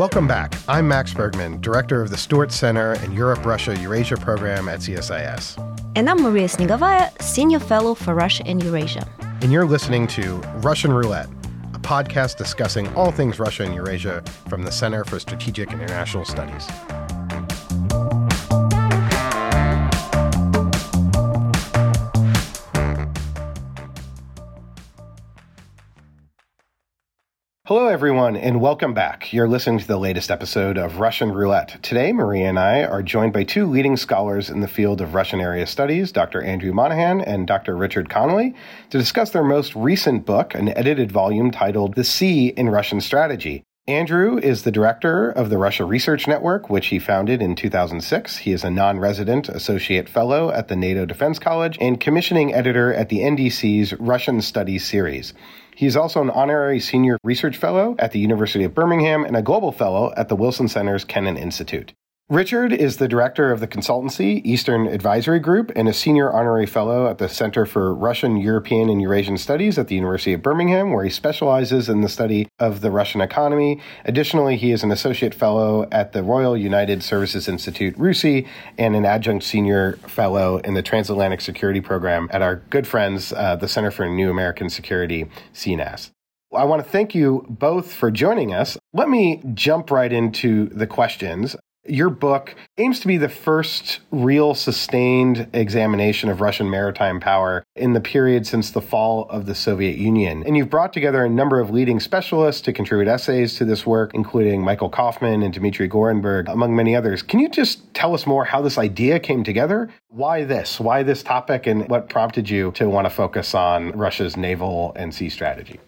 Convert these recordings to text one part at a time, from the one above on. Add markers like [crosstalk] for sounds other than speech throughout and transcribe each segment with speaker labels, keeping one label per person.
Speaker 1: Welcome back. I'm Max Bergman, director of the Stuart Center and Europe Russia Eurasia program at CSIS.
Speaker 2: And I'm Maria Snegovaya, senior fellow for Russia and Eurasia.
Speaker 1: And you're listening to Russian Roulette, a podcast discussing all things Russia and Eurasia from the Center for Strategic International Studies. Hello, everyone, and welcome back. You're listening to the latest episode of Russian Roulette. Today, Maria and I are joined by two leading scholars in the field of Russian area studies, Dr. Andrew Monaghan and Dr. Richard Connolly, to discuss their most recent book, an edited volume titled The Sea in Russian Strategy Andrew is the director of the Russia Research Network, which he founded in 2006. He is a non resident associate fellow at the NATO Defense College and commissioning editor at the NDC's Russian Studies series. He is also an honorary senior research fellow at the University of Birmingham and a global fellow at the Wilson Center's Kennan Institute. Richard is the director of the consultancy Eastern Advisory Group and a senior honorary fellow at the Center for Russian, European, and Eurasian Studies at the University of Birmingham, where he specializes in the study of the Russian economy. Additionally, he is an associate fellow at the Royal United Services Institute, RUSI, and an adjunct senior fellow in the Transatlantic Security Program at our good friends, uh, the Center for New American Security, CNAS. I want to thank you both for joining us. Let me jump right into the questions. Your book aims to be the first real sustained examination of Russian maritime power in the period since the fall of the Soviet Union. And you've brought together a number of leading specialists to contribute essays to this work, including Michael Kofman and Dmitry Gorenburg, among many others. Can you just tell us more how this idea came together? Why this? Why this topic? And what prompted you to want to focus on Russia's naval and sea strategy?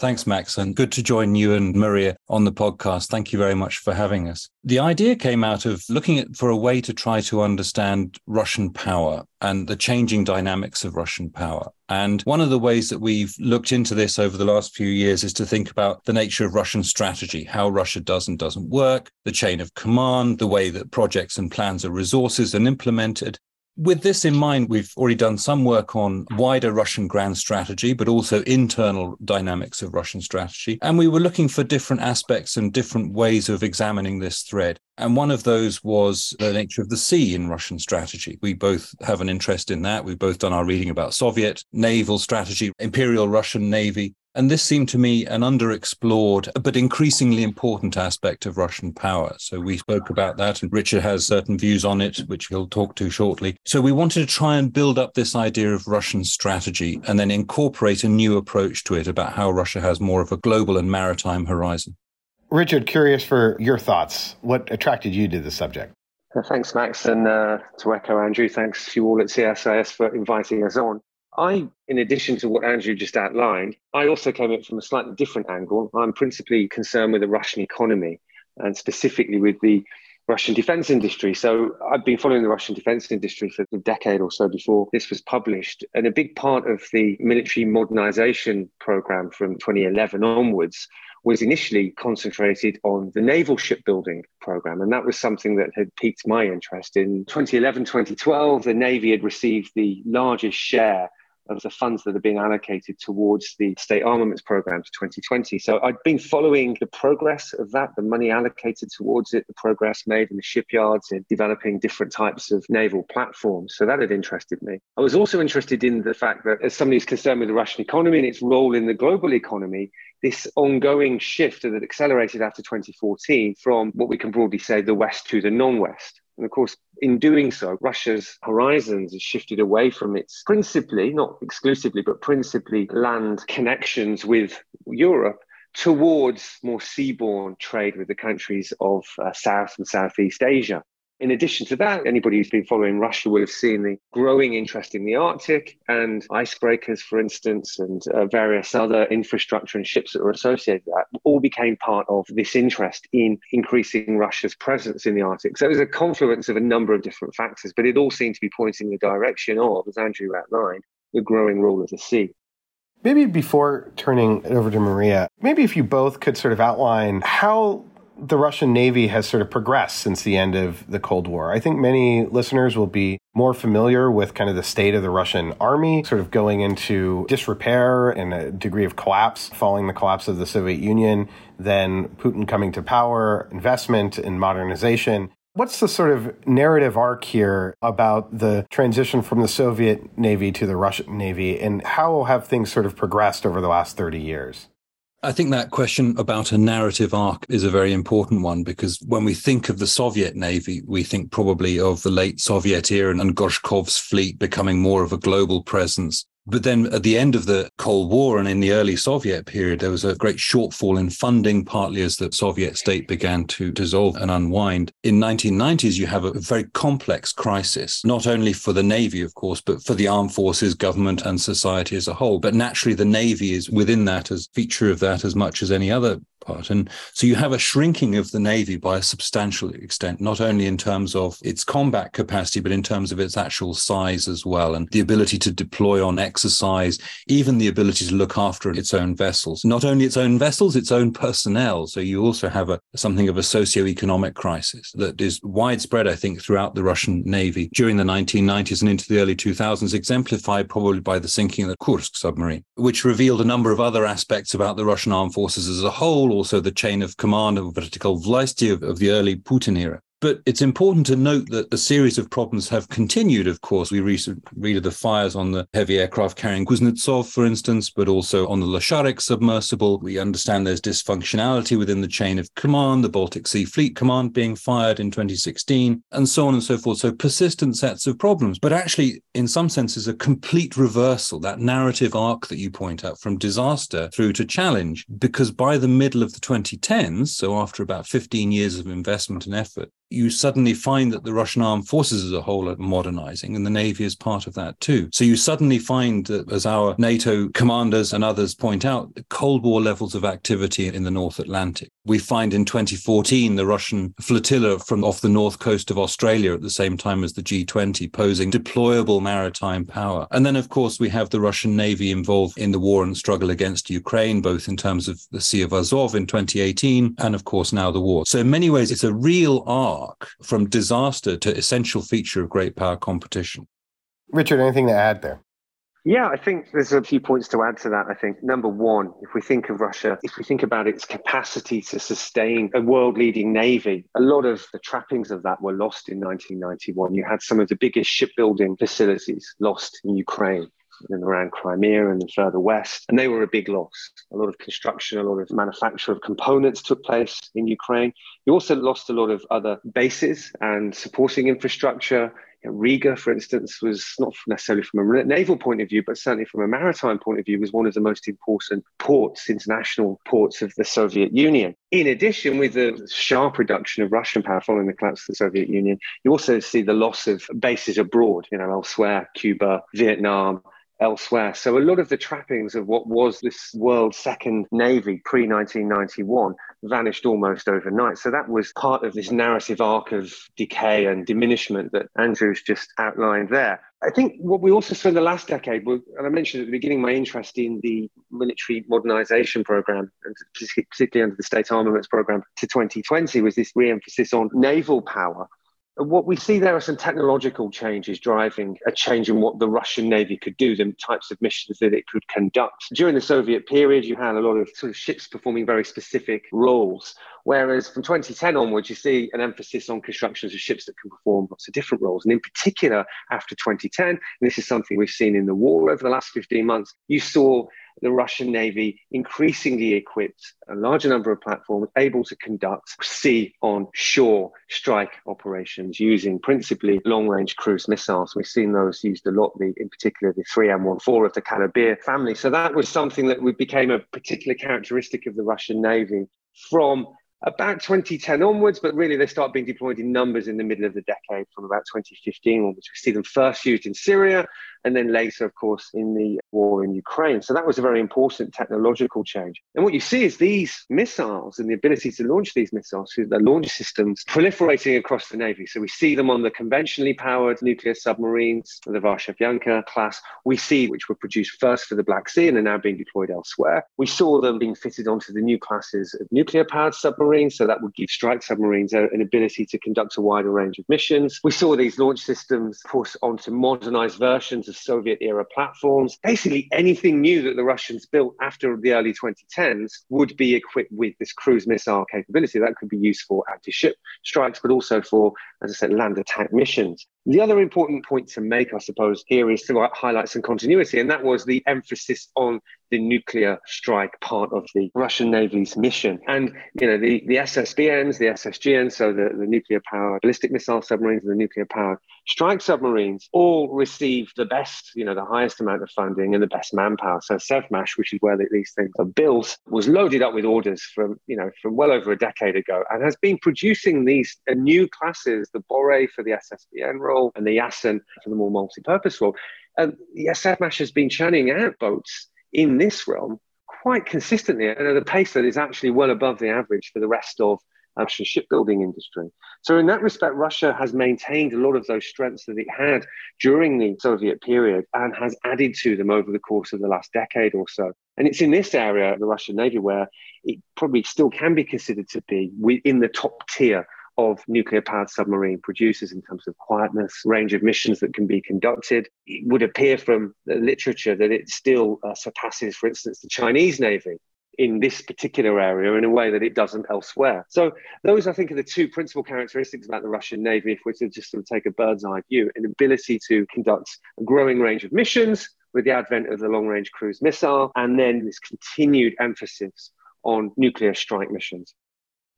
Speaker 3: Thanks, Max, and good to join you and Maria on the podcast. Thank you very much for having us. The idea came out of looking at for a way to try to understand Russian power and the changing dynamics of Russian power. And one of the ways that we've looked into this over the last few years is to think about the nature of Russian strategy, how Russia does and doesn't work, the chain of command, the way that projects and plans are resources and implemented, with this in mind, we've already done some work on wider Russian grand strategy, but also internal dynamics of Russian strategy. And we were looking for different aspects and different ways of examining this thread. And one of those was the nature of the sea in Russian strategy. We both have an interest in that. We've both done our reading about Soviet naval strategy, Imperial Russian Navy, and this seemed to me an underexplored but increasingly important aspect of Russian power. So we spoke about that, and Richard has certain views on it, which he'll talk to shortly. So we wanted to try and build up this idea of Russian strategy and then incorporate a new approach to it about how Russia has more of a global and maritime horizon.
Speaker 1: Richard, curious for your thoughts. What attracted you to the subject?
Speaker 4: Thanks, Max. And uh, to echo Andrew, thanks to you all at CSIS for inviting us on. I, in addition to what Andrew just outlined, I also came in from a slightly different angle. I'm principally concerned with the Russian economy and specifically with the Russian defense industry. So I've been following the Russian defense industry for a decade or so before this was published. And a big part of the military modernization program from 2011 onwards was initially concentrated on the naval shipbuilding program. And that was something that had piqued my interest. In 2011, 2012, the Navy had received the largest share of the funds that are being allocated towards the state armaments program to 2020. So I'd been following the progress of that, the money allocated towards it, the progress made in the shipyards in developing different types of naval platforms. So that had interested me. I was also interested in the fact that as somebody who's concerned with the Russian economy and its role in the global economy, this ongoing shift that accelerated after 2014 from what we can broadly say the West to the non West. And of course, in doing so, Russia's horizons have shifted away from its principally, not exclusively, but principally land connections with Europe towards more seaborne trade with the countries of uh, South and Southeast Asia. In addition to that, anybody who's been following Russia will have seen the growing interest in the Arctic and icebreakers, for instance, and uh, various other infrastructure and ships that are associated with that all became part of this interest in increasing Russia's presence in the Arctic. So it was a confluence of a number of different factors, but it all seemed to be pointing in the direction of, as Andrew outlined, the growing role of the sea.
Speaker 1: Maybe before turning it over to Maria, maybe if you both could sort of outline how the Russian Navy has sort of progressed since the end of the Cold War. I think many listeners will be more familiar with kind of the state of the Russian army, sort of going into disrepair and a degree of collapse following the collapse of the Soviet Union, then Putin coming to power, investment in modernization. What's the sort of narrative arc here about the transition from the Soviet Navy to the Russian Navy, and how have things sort of progressed over the last 30 years?
Speaker 3: I think that question about a narrative arc is a very important one because when we think of the Soviet Navy, we think probably of the late Soviet era and Gorshkov's fleet becoming more of a global presence. But then at the end of the Cold War and in the early Soviet period, there was a great shortfall in funding, partly as the Soviet state began to dissolve and unwind. In 1990s, you have a very complex crisis, not only for the Navy, of course, but for the armed forces, government and society as a whole. But naturally, the Navy is within that as feature of that as much as any other part. And so you have a shrinking of the Navy by a substantial extent, not only in terms of its combat capacity, but in terms of its actual size as well, and the ability to deploy on exercise, even the ability to look after its own vessels. Not only its own vessels, its own personnel. So you also have a, something of a socio-economic crisis that is widespread, I think, throughout the Russian Navy during the 1990s and into the early 2000s, exemplified probably by the sinking of the Kursk submarine, which revealed a number of other aspects about the Russian armed forces as a whole, also the chain of command of vertical vlasti of, of the early Putin era. But it's important to note that a series of problems have continued, of course. We read of the fires on the heavy aircraft carrying Kuznetsov, for instance, but also on the Losharik submersible. We understand there's dysfunctionality within the chain of command, the Baltic Sea Fleet Command being fired in 2016, and so on and so forth. So persistent sets of problems, but actually, in some senses, a complete reversal, that narrative arc that you point out from disaster through to challenge, because by the middle of the 2010s, so after about 15 years of investment and effort, you suddenly find that the Russian armed forces as a whole are modernizing, and the Navy is part of that too. So you suddenly find that, as our NATO commanders and others point out, the Cold War levels of activity in the North Atlantic. We find in 2014 the Russian flotilla from off the north coast of Australia at the same time as the G20 posing deployable maritime power. And then, of course, we have the Russian Navy involved in the war and struggle against Ukraine, both in terms of the Sea of Azov in 2018 and, of course, now the war. So, in many ways, it's a real arc from disaster to essential feature of great power competition.
Speaker 1: Richard, anything to add there?
Speaker 4: Yeah, I think there's a few points to add to that. I think number one, if we think of Russia, if we think about its capacity to sustain a world leading navy, a lot of the trappings of that were lost in 1991. You had some of the biggest shipbuilding facilities lost in Ukraine and around Crimea and further west. And they were a big loss. A lot of construction, a lot of manufacture of components took place in Ukraine. You also lost a lot of other bases and supporting infrastructure. Riga, for instance, was not necessarily from a naval point of view, but certainly from a maritime point of view, was one of the most important ports, international ports of the Soviet Union. In addition, with the sharp reduction of Russian power following the collapse of the Soviet Union, you also see the loss of bases abroad, you know, elsewhere, Cuba, Vietnam, elsewhere. So a lot of the trappings of what was this world's second navy pre 1991 vanished almost overnight. So that was part of this narrative arc of decay and diminishment that Andrew's just outlined there. I think what we also saw in the last decade, and I mentioned at the beginning my interest in the military modernization program, and particularly under the state armaments program to 2020, was this re emphasis on naval power what we see there are some technological changes driving a change in what the Russian Navy could do, the types of missions that it could conduct. During the Soviet period, you had a lot of sort of ships performing very specific roles, whereas from 2010 onwards, you see an emphasis on constructions of ships that can perform lots of different roles. And in particular, after 2010, and this is something we've seen in the war over the last 15 months, you saw the Russian Navy increasingly equipped a larger number of platforms able to conduct sea on shore strike operations using principally long range cruise missiles. We've seen those used a lot, in particular the 3M14 of the Kalibr family. So that was something that became a particular characteristic of the Russian Navy from about 2010 onwards, but really they start being deployed in numbers in the middle of the decade from about 2015 onwards. We see them first used in Syria and then later, of course, in the war in Ukraine. So that was a very important technological change. And what you see is these missiles and the ability to launch these missiles through the launch systems proliferating across the Navy. So we see them on the conventionally powered nuclear submarines, the Varshavyanka class. We see which were produced first for the Black Sea and are now being deployed elsewhere. We saw them being fitted onto the new classes of nuclear powered submarines. So that would give strike submarines an ability to conduct a wider range of missions. We saw these launch systems force onto modernized versions of Soviet era platforms. Basically, anything new that the Russians built after the early 2010s would be equipped with this cruise missile capability. That could be used for anti ship strikes, but also for, as I said, land attack missions. The other important point to make, I suppose, here is to highlight some continuity, and that was the emphasis on the nuclear strike part of the Russian Navy's mission. And, you know, the, the SSBNs, the SSGNs, so the, the nuclear powered ballistic missile submarines and the nuclear powered strike submarines all receive the best, you know, the highest amount of funding and the best manpower. So Sevmash, which is where these things are built, was loaded up with orders from, you know, from well over a decade ago and has been producing these new classes, the Borei for the SSBN role and the Yasen for the more multi-purpose role. And yes, Sevmash has been churning out boats in this realm quite consistently at a pace that is actually well above the average for the rest of Russian shipbuilding industry. So in that respect, Russia has maintained a lot of those strengths that it had during the Soviet period and has added to them over the course of the last decade or so. And it's in this area, the Russian Navy, where it probably still can be considered to be in the top tier of nuclear powered submarine producers in terms of quietness, range of missions that can be conducted. It would appear from the literature that it still uh, surpasses, for instance, the Chinese Navy in this particular area in a way that it doesn't elsewhere. So those, I think, are the two principal characteristics about the Russian Navy. If we're to just sort of take a bird's eye view, an ability to conduct a growing range of missions with the advent of the long range cruise missile, and then this continued emphasis on nuclear strike missions.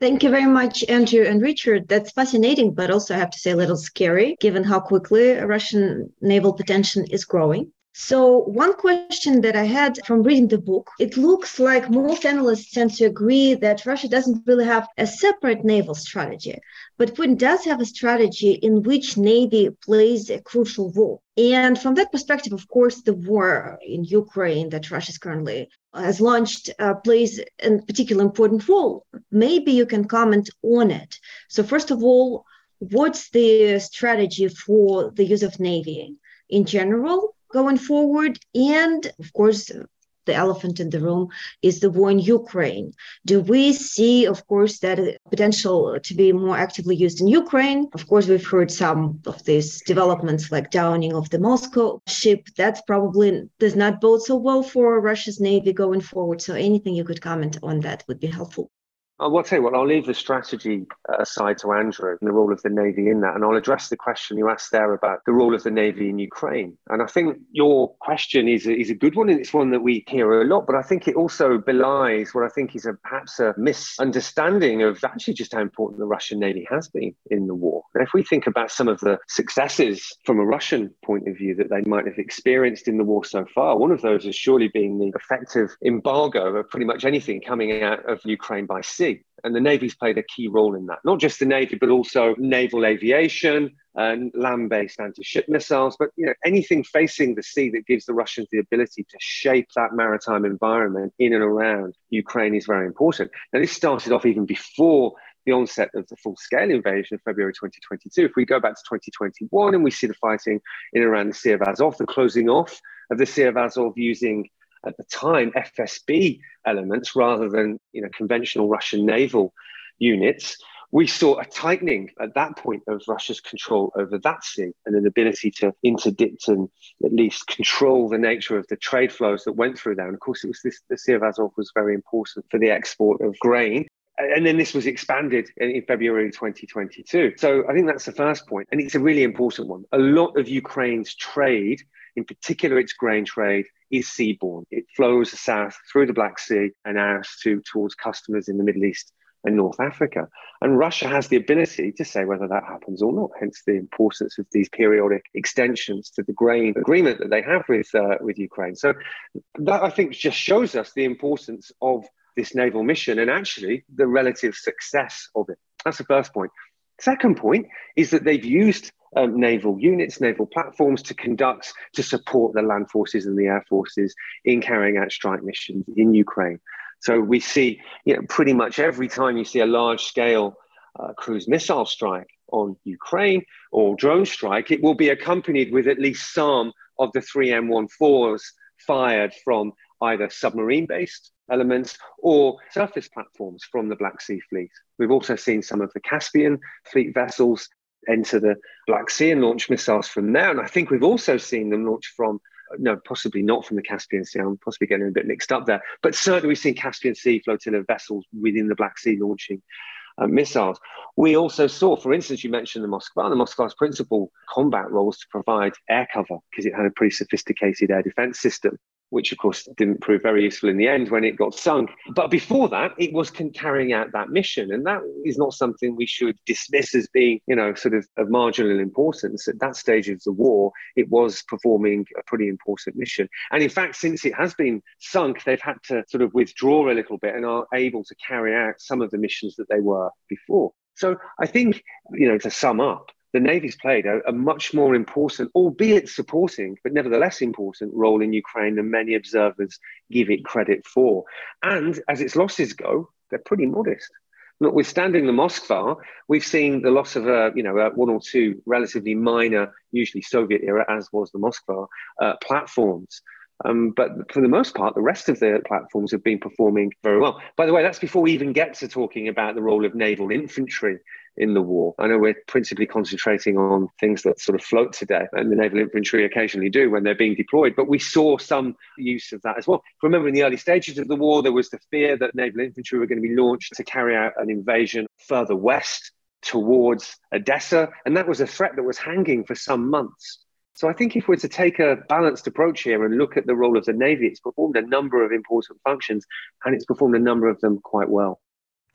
Speaker 5: Thank you very much, Andrew and Richard. That's fascinating, but also I have to say a little scary, given how quickly Russian naval potential is growing. So, one question that I had from reading the book it looks like most analysts tend to agree that Russia doesn't really have a separate naval strategy, but Putin does have a strategy in which Navy plays a crucial role. And from that perspective, of course, the war in Ukraine that Russia is currently has launched uh, plays a particular important role. Maybe you can comment on it. So, first of all, what's the strategy for the use of Navy in general? Going forward. And of course, the elephant in the room is the war in Ukraine. Do we see, of course, that uh, potential to be more actively used in Ukraine? Of course, we've heard some of these developments like downing of the Moscow ship. That's probably does not bode so well for Russia's navy going forward. So anything you could comment on that would be helpful.
Speaker 4: I'll tell you what, I'll leave the strategy uh, aside to Andrew and the role of the Navy in that. And I'll address the question you asked there about the role of the Navy in Ukraine. And I think your question is a, is a good one. And it's one that we hear a lot. But I think it also belies what I think is a, perhaps a misunderstanding of actually just how important the Russian Navy has been in the war. And if we think about some of the successes from a Russian point of view that they might have experienced in the war so far, one of those has surely been the effective embargo of pretty much anything coming out of Ukraine by sea sea. And the Navy's played a key role in that. Not just the Navy, but also naval aviation and land-based anti-ship missiles. But you know, anything facing the sea that gives the Russians the ability to shape that maritime environment in and around Ukraine is very important. Now, this started off even before the onset of the full-scale invasion of February 2022. If we go back to 2021 and we see the fighting in around the Sea of Azov, the closing off of the Sea of Azov using at the time FSB elements rather than you know conventional Russian naval units, we saw a tightening at that point of Russia's control over that sea and an ability to interdict and at least control the nature of the trade flows that went through there. And of course, it was this the Sea of Azov was very important for the export of grain. And then this was expanded in February 2022. So I think that's the first point. And it's a really important one. A lot of Ukraine's trade, in particular its grain trade, is seaborne. It flows south through the Black Sea and out to, towards customers in the Middle East and North Africa. And Russia has the ability to say whether that happens or not, hence the importance of these periodic extensions to the grain agreement that they have with, uh, with Ukraine. So that, I think, just shows us the importance of this naval mission and actually the relative success of it. That's the first point. Second point is that they've used um, naval units, naval platforms to conduct, to support the land forces and the air forces in carrying out strike missions in Ukraine. So we see, you know, pretty much every time you see a large scale uh, cruise missile strike on Ukraine or drone strike, it will be accompanied with at least some of the three M14s fired from either submarine based elements or surface platforms from the Black Sea Fleet. We've also seen some of the Caspian Fleet vessels enter the Black Sea and launch missiles from there. And I think we've also seen them launch from, no, possibly not from the Caspian Sea. I'm possibly getting a bit mixed up there. But certainly we've seen Caspian Sea flotilla vessels within the Black Sea launching uh, missiles. We also saw, for instance, you mentioned the Moskva. The Moskva's principal combat role was to provide air cover because it had a pretty sophisticated air defense system which of course didn't prove very useful in the end when it got sunk. But before that, it was carrying out that mission. And that is not something we should dismiss as being, you know, sort of of marginal importance. At that stage of the war, it was performing a pretty important mission. And in fact, since it has been sunk, they've had to sort of withdraw a little bit and are able to carry out some of the missions that they were before. So I think, you know, to sum up, the Navy's played a, a, much more important, albeit supporting, but nevertheless important role in Ukraine than many observers give it credit for. And as its losses go, they're pretty modest. Notwithstanding the Moskva, we've seen the loss of a, you know, a one or two relatively minor, usually Soviet era, as was the Moskva, uh, platforms. Um, but for the most part, the rest of the platforms have been performing very well. By the way, that's before we even get to talking about the role of naval infantry in the war. I know we're principally concentrating on things that sort of float today, and the naval infantry occasionally do when they're being deployed, but we saw some use of that as well. Remember, in the early stages of the war, there was the fear that naval infantry were going to be launched to carry out an invasion further west towards Odessa, and that was a threat that was hanging for some months. So I think if we're to take a balanced approach here and look at the role of the Navy, it's performed a number of important functions and it's performed a number of them quite well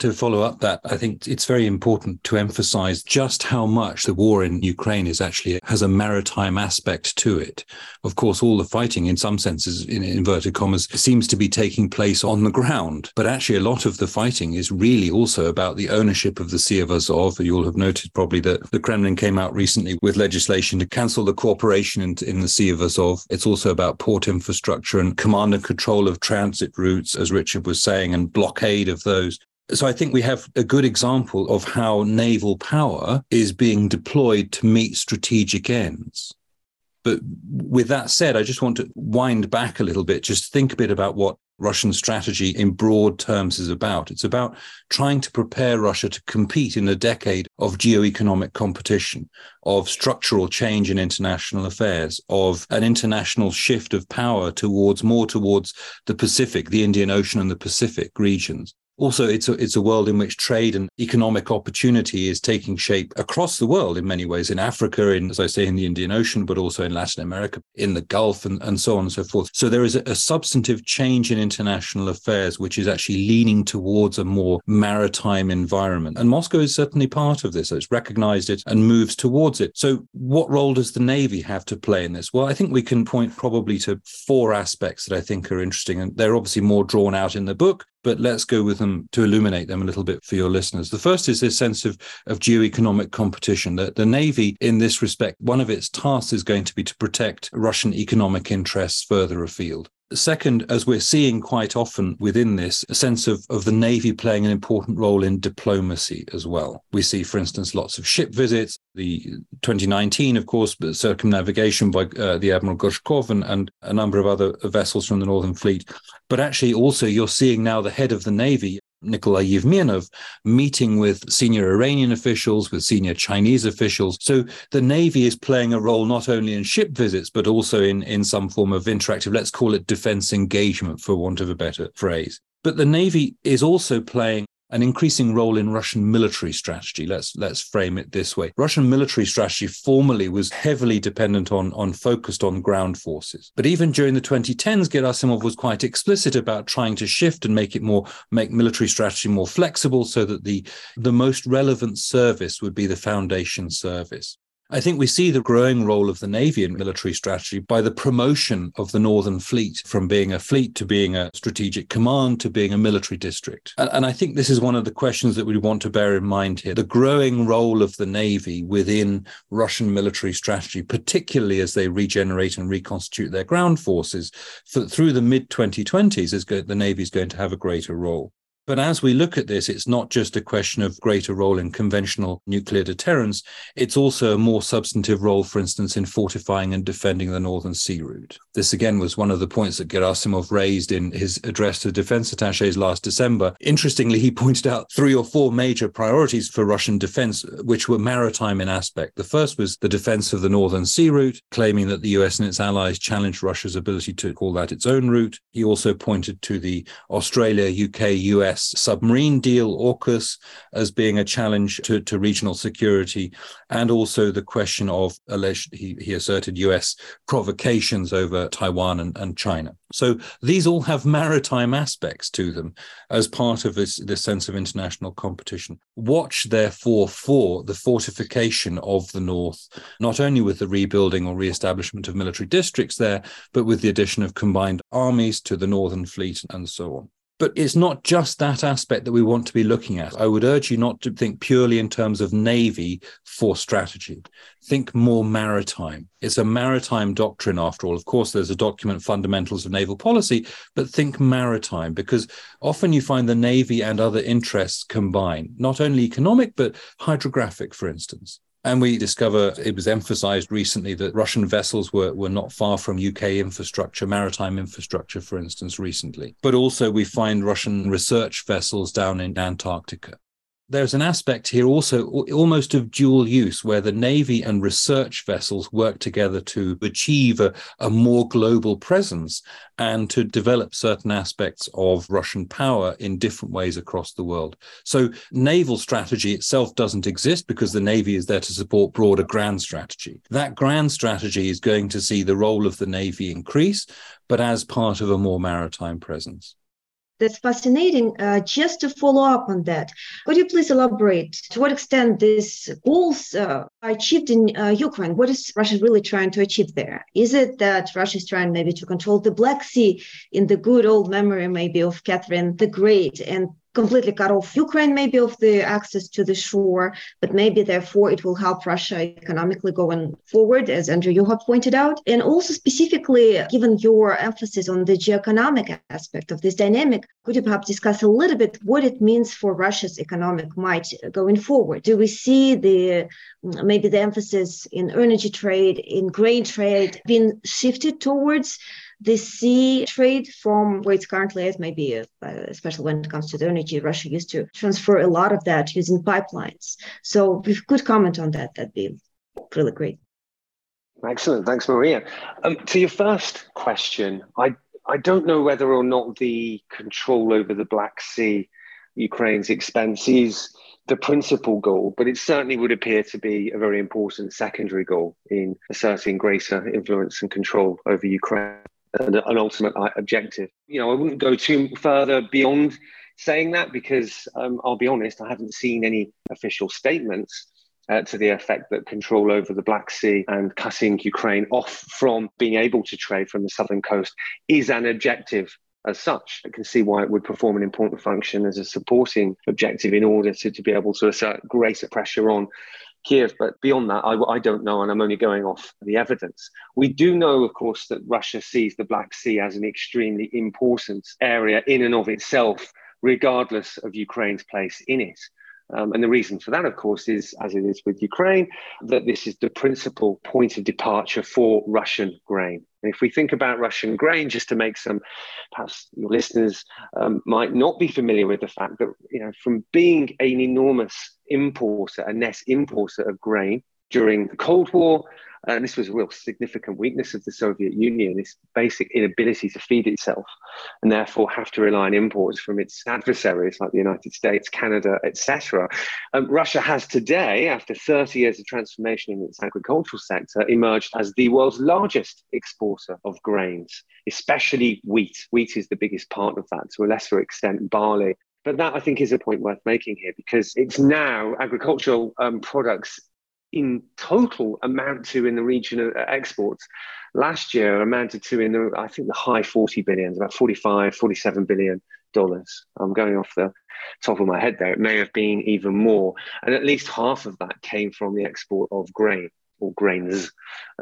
Speaker 3: to follow up that, I think it's very important to emphasize just how much the war in Ukraine is actually has a maritime aspect to it. Of course, all the fighting, in some senses, in inverted commas, seems to be taking place on the ground. But actually, a lot of the fighting is really also about the ownership of the Sea of Azov. You'll have noted probably that the Kremlin came out recently with legislation to cancel the cooperation in, in the Sea of Azov. It's also about port infrastructure and command and control of transit routes, as Richard was saying, and blockade of those. So I think we have a good example of how naval power is being deployed to meet strategic ends. But with that said, I just want to wind back a little bit, just think a bit about what Russian strategy in broad terms is about. It's about trying to prepare Russia to compete in a decade of geoeconomic competition, of structural change in international affairs, of an international shift of power towards more towards the Pacific, the Indian Ocean and the Pacific regions also it's a, it's a world in which trade and economic opportunity is taking shape across the world in many ways in africa in as i say in the indian ocean but also in latin america in the gulf and, and so on and so forth. So there is a, a substantive change in international affairs which is actually leaning towards a more maritime environment. And moscow is certainly part of this. It's recognized it and moves towards it. So what role does the navy have to play in this? Well i think we can point probably to four aspects that i think are interesting and they're obviously more drawn out in the book but let's go with them to illuminate them a little bit for your listeners. The first is this sense of, of geoeconomic competition. That the Navy, in this respect, one of its tasks is going to be to protect Russian economic interests further afield. Second, as we're seeing quite often within this, a sense of, of the Navy playing an important role in diplomacy as well. We see, for instance, lots of ship visits. The 2019, of course, circumnavigation by uh, the Admiral Gorshkov and, and a number of other vessels from the Northern Fleet. But actually, also, you're seeing now the head of the Navy Nikolai Yevmenov meeting with senior Iranian officials, with senior Chinese officials. So the Navy is playing a role not only in ship visits, but also in, in some form of interactive, let's call it defense engagement, for want of a better phrase. But the Navy is also playing an increasing role in Russian military strategy. Let's let's frame it this way. Russian military strategy formerly was heavily dependent on on focused on ground forces. But even during the 2010s, Gerasimov was quite explicit about trying to shift and make it more make military strategy more flexible so that the the most relevant service would be the foundation service. I think we see the growing role of the Navy in military strategy by the promotion of the Northern Fleet from being a fleet to being a strategic command to being a military district. And, I think this is one of the questions that we want to bear in mind here the growing role of the Navy within Russian military strategy, particularly as they regenerate and reconstitute their ground forces. For, through the mid 2020s, is go, the Navy is going to have a greater role. But as we look at this, it's not just a question of greater role in conventional nuclear deterrence. It's also a more substantive role, for instance, in fortifying and defending the Northern Sea route. This again was one of the points that Gerasimov raised in his address to defense attaches last December. Interestingly, he [laughs] pointed out three or four major priorities for Russian defense, which were maritime in aspect. The first was the defense of the Northern Sea route, claiming that the US and its allies challenged Russia's ability to call that its own route. He also pointed to the Australia, UK, US US submarine deal, AUKUS, as being a challenge to, to regional security, and also the question of alleged, he, he asserted, US provocations over Taiwan and, and China. So these all have maritime aspects to them as part of this, this sense of international competition. Watch, therefore, for the fortification of the North, not only with the rebuilding or re-establishment of military districts there, but with the addition of combined armies to the Northern Fleet and so on. But it's not just that aspect that we want to be looking at. I would urge you not to think purely in terms of Navy for strategy. Think more maritime. It's a maritime doctrine, after all. Of course, there's a document, Fundamentals of Naval Policy, but think maritime because often you find the Navy and other interests combine, not only economic, but hydrographic, for instance. And we discover it was emphasized recently that Russian vessels were, were not far from UK infrastructure, maritime infrastructure, for instance, recently. But also, we find Russian research vessels down in Antarctica there's an aspect here also almost of dual use where the Navy and research vessels work together to achieve a, a, more global presence and to develop certain aspects of Russian power in different ways across the world. So, naval strategy itself doesn't exist because the Navy is there to support broader grand strategy. That grand strategy is going to see the role of the Navy increase, but as part of a more maritime presence.
Speaker 5: That's fascinating. Uh, just to follow up on that, could you please elaborate to what extent these goals uh, are achieved in uh, Ukraine? What is Russia really trying to achieve there? Is it that Russia is trying maybe to control the Black Sea in the good old memory maybe of Catherine the Great and completely cut off Ukraine, maybe of the access to the shore, but maybe therefore it will help Russia economically going forward, as Andrew you have pointed out. And also specifically, given your emphasis on the geoeconomic aspect of this dynamic, could you perhaps discuss a little bit what it means for Russia's economic might going forward? Do we see the maybe the emphasis in energy trade, in grain trade being shifted towards the sea trade from where it's currently at, maybe uh, especially when it comes to the energy, Russia used to transfer a lot of that using pipelines. So if you could comment on that, that'd be really great.
Speaker 4: Excellent. Thanks, Maria. Um, to your first question, I, I don't know whether or not the control over the Black Sea, Ukraine's expense, is the principal goal, but it certainly would appear to be a very important secondary goal in asserting greater influence and control over Ukraine an, an ultimate objective. You know, I wouldn't go too further beyond saying that because um, I'll be honest, I haven't seen any official statements uh, to the effect that control over the Black Sea and cutting Ukraine off from being able to trade from the southern coast is an objective as such. I can see why it would perform an important function as a supporting objective in order to, to be able to assert greater pressure on Kiev. But beyond that, I, I, don't know, and I'm only going off the evidence. We do know, of course, that Russia sees the Black Sea as an extremely important area in and of itself, regardless of Ukraine's place in it. Um, and the reason for that, of course, is as it is with Ukraine, that this is the principal point of departure for Russian grain. And if we think about Russian grain, just to make some, perhaps your listeners um, might not be familiar with the fact that, you know, from being an enormous importer, a net importer of grain during the Cold War, and this was a real significant weakness of the Soviet Union, its basic inability to feed itself, and therefore have to rely on imports from its adversaries like the United States, Canada, etc. Um, Russia has today, after 30 years of transformation in its agricultural sector, emerged as the world's largest exporter of grains, especially wheat. Wheat is the biggest part of that, to a lesser extent, barley. But that I think is a point worth making here because it's now agricultural um, products in total amount to in the region of uh, exports last year amounted to in the, I think the high 40 billions, about 45, 47 billion dollars. I'm going off the top of my head there. It may have been even more. And at least half of that came from the export of grain or grains,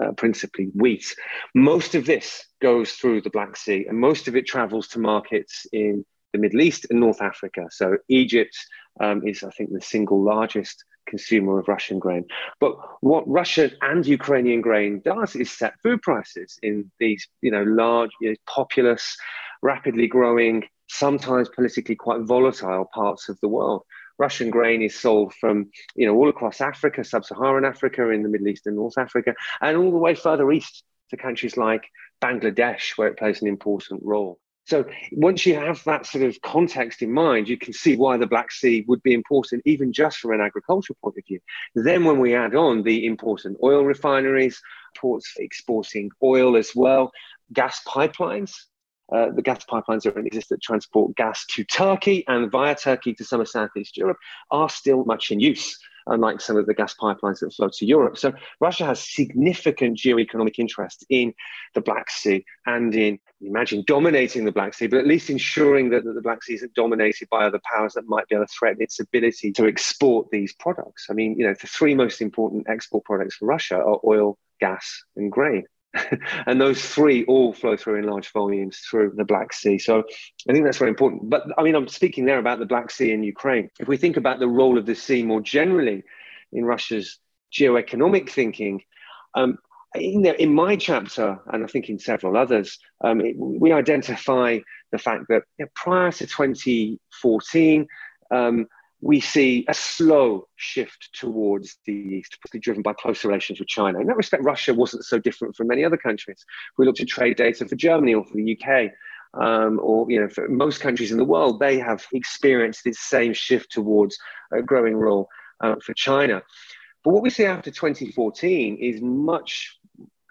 Speaker 4: uh, principally wheat. Most of this goes through the Black Sea and most of it travels to markets in the Middle East and North Africa. So Egypt um, is, I think, the single largest consumer of Russian grain. But what Russian and Ukrainian grain does is set food prices in these, you know, large, you know, populous, rapidly growing, sometimes politically quite volatile parts of the world. Russian grain is sold from, you know, all across Africa, sub-Saharan Africa, in the Middle East and North Africa, and all the way further east to countries like Bangladesh, where it plays an important role. So once you have that sort of context in mind, you can see why the Black Sea would be important, even just from an agricultural point of view. Then, when we add on the important oil refineries, ports exporting oil as well, gas pipelines. Uh, the gas pipelines that exist that transport gas to Turkey and via Turkey to some of Southeast Europe are still much in use unlike some of the gas pipelines that flow to Europe. So Russia has significant geoeconomic interest in the Black Sea and in, imagine, dominating the Black Sea, but at least ensuring that, that the Black Sea isn't dominated by other powers that might be able to threaten its ability to export these products. I mean, you know, the three most important export products for Russia are oil, gas, and grain. [laughs] and those three all flow through in large volumes through the Black Sea. So I think that's very important. But I mean, I'm speaking there about the Black Sea and Ukraine. If we think about the role of the sea more generally in Russia's geoeconomic thinking, um, in, the, in, my chapter, and I think in several others, um, it, we identify the fact that you know, prior to 2014, um, we see a slow shift towards the east, particularly driven by close relations with China. In that respect, Russia wasn't so different from many other countries. We looked at trade data for Germany or for the UK, um, or you know, for most countries in the world, they have experienced this same shift towards a growing role uh, for China. But what we see after 2014 is much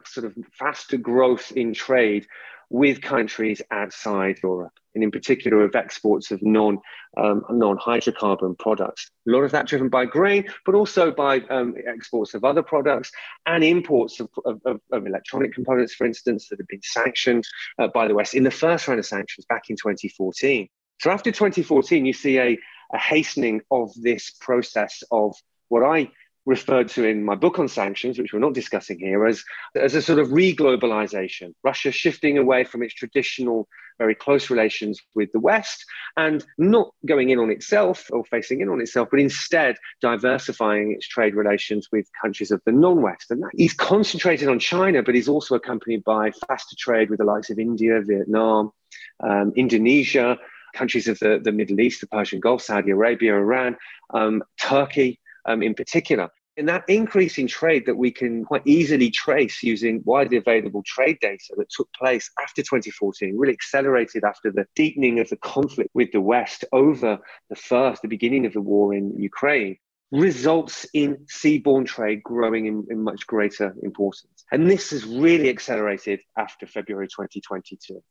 Speaker 4: sort of faster growth in trade with countries outside Europe, and in particular of exports of non um, non hydrocarbon products. A lot of that driven by grain, but also by um, exports of other products and imports of, of, of, electronic components, for instance, that have been sanctioned uh, by the West in the first round of sanctions back in 2014. So after 2014, you see a, a hastening of this process of what I referred to in my book on sanctions, which we're not discussing here, as, as a sort of reglobalization. Russia shifting away from its traditional, very close relations with the West and not going in on itself or facing in on itself, but instead diversifying its trade relations with countries of the non West. And he's concentrated on China, but he's also accompanied by faster trade with the likes of India, Vietnam, um, Indonesia. Countries of the, the Middle East, the Persian Gulf, Saudi Arabia, Iran, um, Turkey, um, in particular. And that increase in trade that we can quite easily trace using widely available trade data that took place after 2014 really accelerated after the deepening of the conflict with the West over the first, the beginning of the war in Ukraine, results in seaborne trade growing in, in much greater importance. And this has really accelerated after February 2022.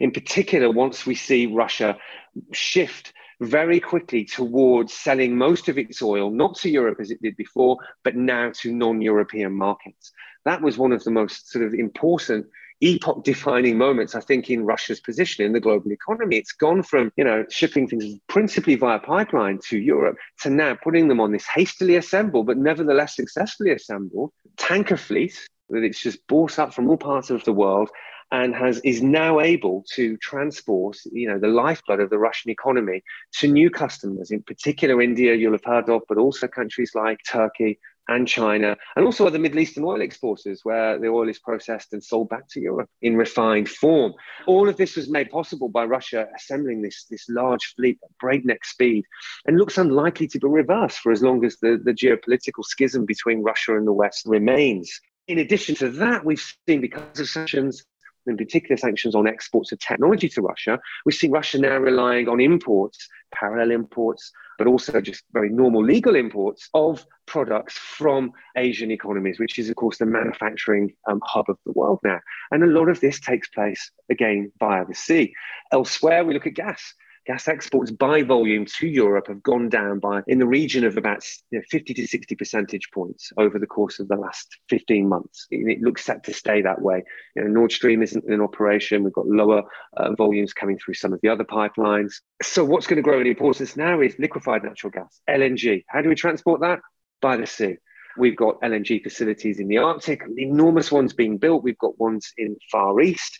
Speaker 4: In particular, once we see Russia shift very quickly towards selling most of its oil, not to Europe as it did before, but now to non European markets. That was one of the most sort of important epoch defining moments i think in russia's position in the global economy it's gone from you know shipping things principally via pipeline to europe to now putting them on this hastily assembled but nevertheless successfully assembled tanker fleet that it's just bought up from all parts of the world and has is now able to transport you know the lifeblood of the Russian economy to new customers, in particular India, you'll have heard of, but also countries like Turkey and China, and also other Middle Eastern oil exporters, where the oil is processed and sold back to Europe in refined form. All of this was made possible by Russia assembling this, this large fleet at breakneck speed and looks unlikely to be reversed for as long as the, the geopolitical schism between Russia and the West remains. In addition to that, we've seen because of sanctions in particular sanctions on exports of technology to Russia, we see Russia now relying on imports, parallel imports, but also just very normal legal imports of products from Asian economies, which is, of course, the manufacturing um, hub of the world now. And a lot of this takes place again via the sea. Elsewhere, we look at gas. Gas exports by volume to Europe have gone down by in the region of about you know, 50 to 60 percentage points over the course of the last 15 months. It looks set to stay that way. You know, Nord Stream isn't in operation. We've got lower uh, volumes coming through some of the other pipelines. So what's going to grow in importance now is liquefied natural gas, LNG. How do we transport that? By the sea. We've got LNG facilities in the Arctic, enormous ones being built. We've got ones in Far East.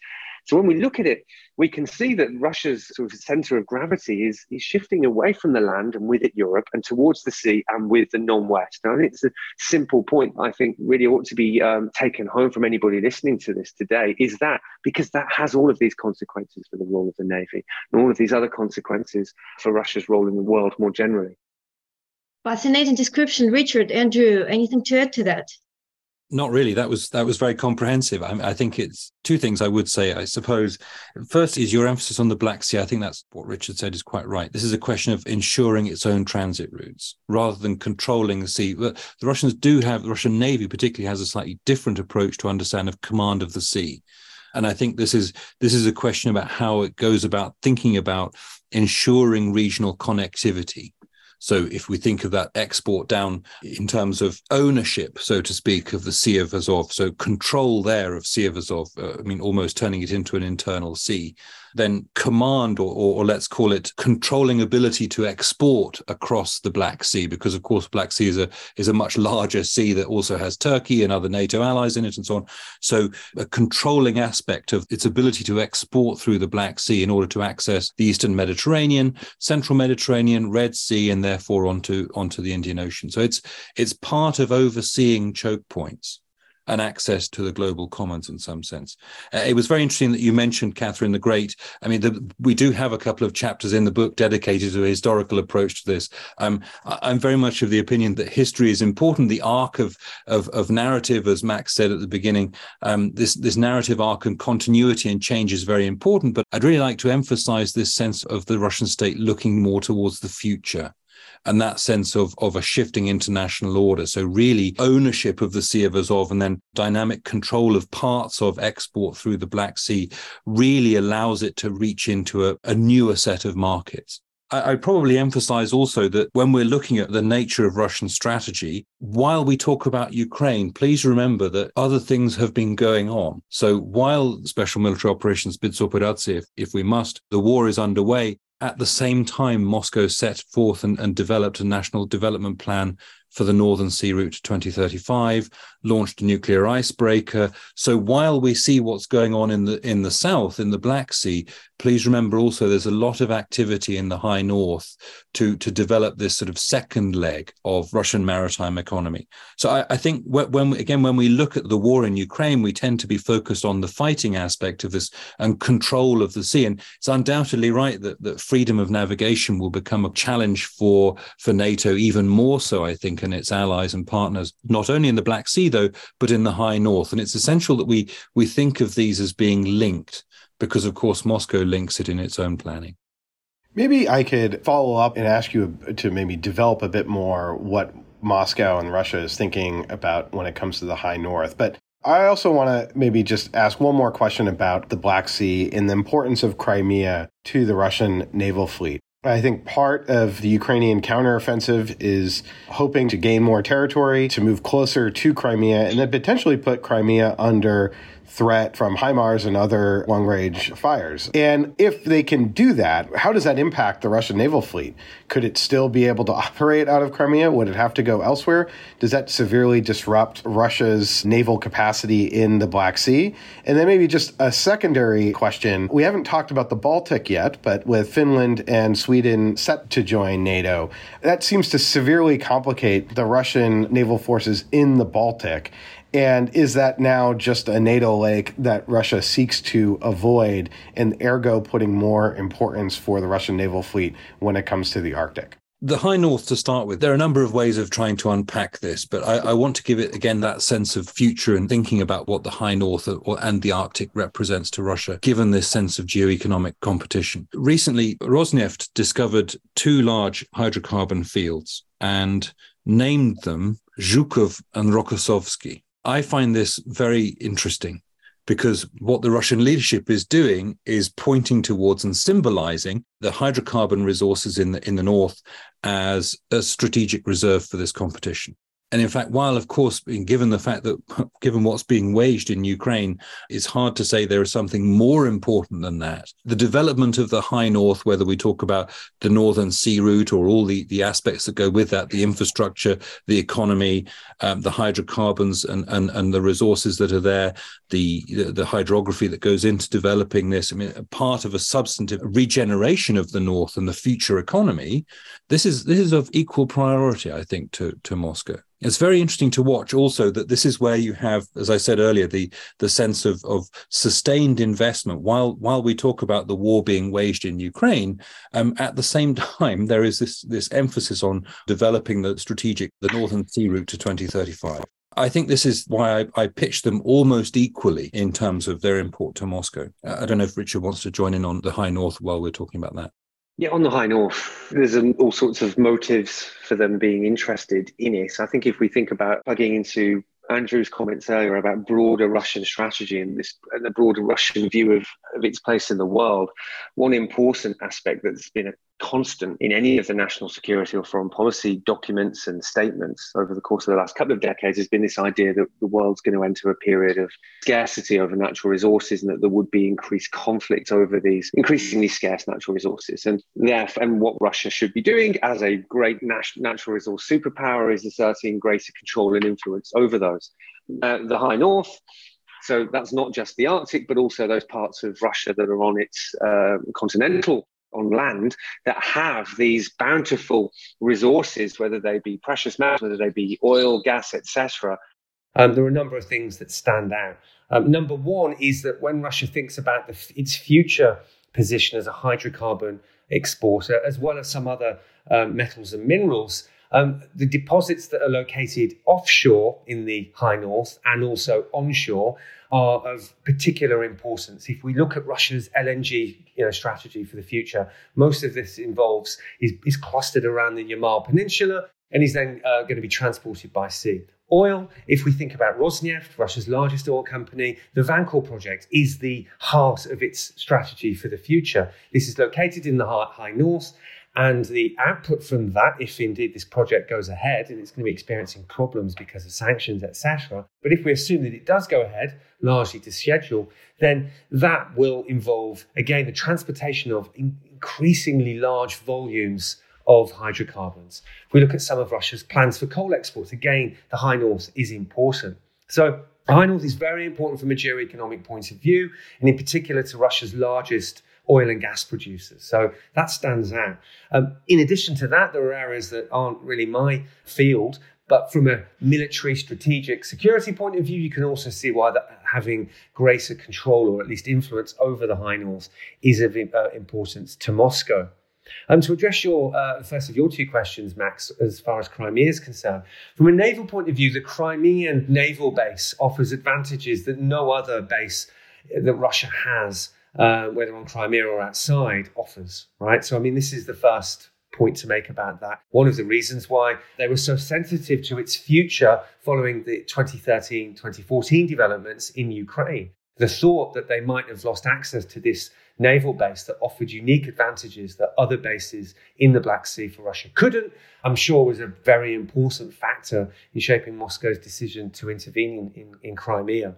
Speaker 4: So when we look at it, we can see that Russia's sort of center of gravity is, is shifting away from the land and with it Europe and towards the sea and with the non-West. Now, I think it's a simple point I think really ought to be um, taken home from anybody listening to this today is that because that has all of these consequences for the role of the Navy and all of these other consequences for Russia's role in the world more generally.
Speaker 5: Fascinating description, Richard. Andrew, anything to add to that?
Speaker 3: Not really. That was that was very comprehensive. I, I, think it's two things I would say. I suppose first is your emphasis on the Black Sea. I think that's what Richard said is quite right. This is a question of ensuring its own transit routes rather than controlling the sea. But the Russians do have the Russian Navy particularly has a slightly different approach to understand of command of the sea. And I think this is this is a question about how it goes about thinking about ensuring regional connectivity so if we think of that export down in terms of ownership, so to speak, of the Sea of Azov, so control there of Sea of Azov, uh, I mean, almost turning it into an internal sea, then command or, or, or, let's call it controlling ability to export across the Black Sea, because of course Black Sea is a is a much larger sea that also has Turkey and other NATO allies in it and so on. So a controlling aspect of its ability to export through the Black Sea in order to access the Eastern Mediterranean, Central Mediterranean, Red Sea, and therefore onto onto the Indian Ocean. So it's it's part of overseeing choke points and access to the global commons in some sense. Uh, it was very interesting that you mentioned Catherine the Great. I mean, the, we do have a couple of chapters in the book dedicated to a historical approach to this. Um, I'm very much of the opinion that history is important. The arc of of, of narrative, as Max said at the beginning, um, this this narrative arc and continuity and change is very important. But I'd really like to emphasize this sense of the Russian state looking more towards the future and that sense of, of a shifting international order. So, really, ownership of the Sea of Azov and then dynamic control of parts of export through the Black Sea really allows it to reach into a, a newer set of markets. I, probably emphasize also that when we're looking at the nature of Russian strategy, while we talk about Ukraine, please remember that other things have been going on. So while special military operations Spitsoperatsia, if, if we must, the war is underway, at the same time, Moscow set forth and, and, developed a national development plan for the Northern Sea Route to 2035, launched a nuclear icebreaker. So while we see what's going on in the in the south, in the Black Sea, please remember also there's a lot of activity in the high north to to develop this sort of second leg of Russian maritime economy. So I, I think when again when we look at the war in Ukraine, we tend to be focused on the fighting aspect of this and control of the sea. And it's undoubtedly right that that freedom of navigation will become a challenge for for NATO even more so. I think and its allies and partners, not only in the Black Sea though, but in the high north. And it's essential that we we think of these as being linked because, of course, Moscow links it in its own planning.
Speaker 1: Maybe I could follow up and ask you to maybe develop a bit more what Moscow and Russia is thinking about when it comes to the high north. But I also want to maybe just ask one more question about the Black Sea and the importance of Crimea to the Russian naval fleet. I think part of the Ukrainian counteroffensive is hoping to gain more territory, to move closer to Crimea, and then potentially put Crimea under threat from HIMARS and other long range fires. And if they can do that, how does that impact the Russian naval fleet? Could it still be able to operate out of Crimea? Would it have to go elsewhere? Does that severely disrupt Russia's naval capacity in the Black Sea? And then maybe just a secondary question. We haven't talked about the Baltic yet, but with Finland and Sweden set to join NATO, that seems to severely complicate the Russian naval forces in the Baltic. And is that now just a NATO lake that Russia seeks to avoid, and ergo putting more importance for the Russian naval fleet when it comes to the Arctic?
Speaker 3: The high north to start with, there are a number of ways of trying to unpack this, but I, I, want to give it again that sense of future and thinking about what the high north or, and the Arctic represents to Russia, given this sense of geoeconomic competition. Recently, Rosneft discovered two large hydrocarbon fields and named them Zhukov and Rokossovsky. I find this very interesting because what the Russian leadership is doing is pointing towards and symbolizing the hydrocarbon resources in the in the north as a strategic reserve for this competition. And in fact, while of course, given the fact that, [laughs] given what's being waged in Ukraine, it's hard to say there is something more important than that. The development of the high north, whether we talk about the northern sea route or all the, the aspects that go with that, the infrastructure, the economy, um, the hydrocarbons and, and, and the resources that are there, the, the, the hydrography that goes into developing this. I mean, part of a substantive regeneration of the north and the future economy. This is this is of equal priority, I think, to to Moscow it's very interesting to watch also that this is where you have as i said earlier the the sense of of sustained investment while while we talk about the war being waged in ukraine um, at the same [laughs] time there is this this emphasis on developing the strategic the northern sea route to 2035 I think this is why I, I pitch them almost equally in terms of their import to Moscow. I don't know if Richard wants to join in on the High North while we're talking about that.
Speaker 6: Yeah, on the high north, there's um, all sorts of motives for them being interested in it. I think if we think about plugging into Andrew's comments earlier about broader Russian strategy and this and the broader Russian view of, of its place in the world, one important aspect that's been a constant in any of the national security or foreign policy documents and statements over the course of the last couple of decades has been this idea that the world's going to enter a period of scarcity over natural resources and that there would be increased conflict over these increasingly scarce natural resources. And therefore, and what Russia should be doing as a great nat- natural resource superpower is asserting greater control and influence over those. Uh, the High North so that's not just the Arctic, but also those parts of Russia that are on its uh, continental on land that have these bountiful resources, whether they be precious metals, whether they be oil, gas, etc.
Speaker 4: Um, there are a number of things that stand out. Um, number one is that when Russia thinks about the, its future position as a hydrocarbon exporter, as well as some other um, metals and minerals, um, the deposits that are located offshore in the high north and also onshore are of particular importance. If we look at Russia's LNG you know, strategy for the future, most of this involves is, is clustered around the Yamal Peninsula and is then uh, going to be transported by sea. Oil, if we think about Rosneft, Russia's largest oil company, the Vankor project is the heart of its strategy for the future. This is located in the high north and the output from that, if indeed this project goes ahead and it's going to be experiencing problems because of sanctions, etc. But if we assume that it does go ahead, largely to schedule, then that will involve, again, the transportation of increasingly large volumes of hydrocarbons. If we look at some of Russia's plans for coal exports, again, the High North is important. So High North is very important from a geoeconomic point of view, and in particular to Russia's largest oil and gas producers. So that stands out. Um, in addition to that, there are areas that aren't really my field, but from a military strategic security point of view, you can also see why having greater control or at least influence over the high north is of uh, importance to Moscow. Um, to address your uh, first of your two questions, Max, as far as Crimea is concerned, from a naval point of view, the Crimean naval base offers advantages that no other base that Russia has uh, whether on Crimea or outside, offers, right? So, I mean, this is the first point to make about that. One of the reasons why they were so sensitive to its future following the 2013 2014 developments in Ukraine. The thought that they might have lost access to this naval base that offered unique advantages that other bases in the Black Sea for Russia couldn't, I'm sure was a very important factor in shaping Moscow's decision to intervene in, in, in Crimea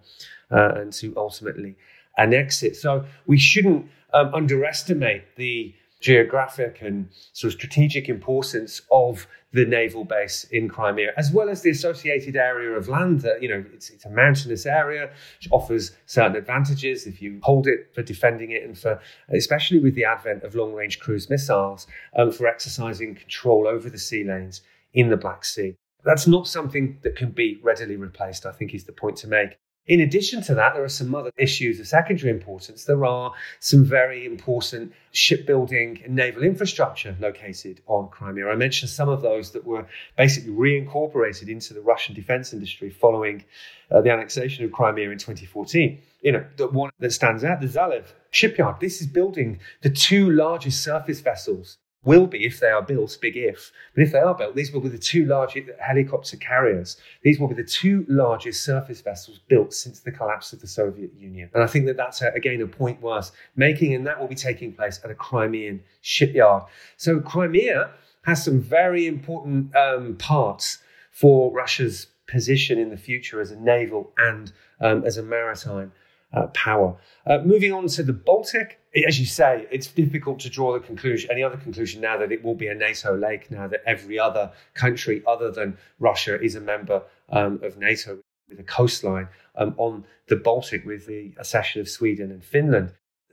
Speaker 4: uh, and to ultimately annex exit. So we shouldn't um, underestimate the geographic and sort of strategic importance of the naval base in Crimea, as well as the associated area of land that, you know, it's, it's, a mountainous area, which offers certain advantages if you hold it for defending it and for, especially with the advent of long range cruise missiles, um, for exercising control over the sea lanes in the Black Sea. That's not something that can be readily replaced, I think is the point to make. In addition to that, there are some other issues of secondary importance. There are some very important shipbuilding and naval infrastructure located on Crimea. I mentioned some of those that were basically reincorporated into the Russian defense industry following uh, the annexation of Crimea in 2014. You know, the one that stands out, the Zaliv shipyard. This is building the two largest surface vessels will be, if they are built, big if, but if they are built, these will be the two largest helicopter carriers. These will be the two largest surface vessels built since the collapse of the Soviet Union. And I think that that's, a, again, a point worth making, and that will be taking place at a Crimean shipyard. So Crimea has some very important um, parts for Russia's position in the future as a naval and um, as a maritime uh, power. Uh, moving on to the Baltic, as you say, it's difficult to draw the conclusion, any other conclusion now that it will be a NATO lake, now that every other country other than Russia is a member um, of NATO with a coastline um, on the Baltic with the accession of Sweden and Finland.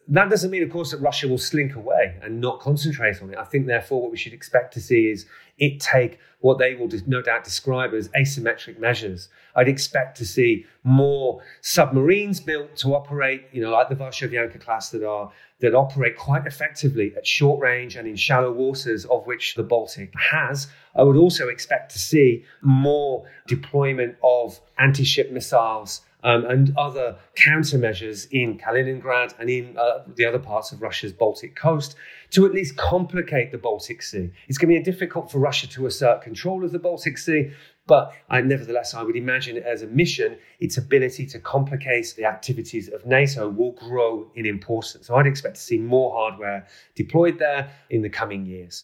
Speaker 4: That doesn't mean, of course, that Russia will slink away and not concentrate on it. I think, therefore, what we should expect to see is it take what they will no doubt describe as asymmetric measures. I'd expect to see more submarines built to operate, you know, like the Varshavyanka class that are that operate quite effectively at short range and in shallow waters, of which the Baltic has. I would also expect to see more deployment of anti-ship missiles um, and other countermeasures in Kaliningrad and in uh, the other parts of Russia's Baltic coast to at least complicate the Baltic Sea. It's going to be difficult for Russia to assert control of the Baltic Sea, but I, nevertheless, I would imagine as a mission, its ability to complicate the activities of NATO will grow in importance. So I'd expect to see more hardware deployed there in the coming years.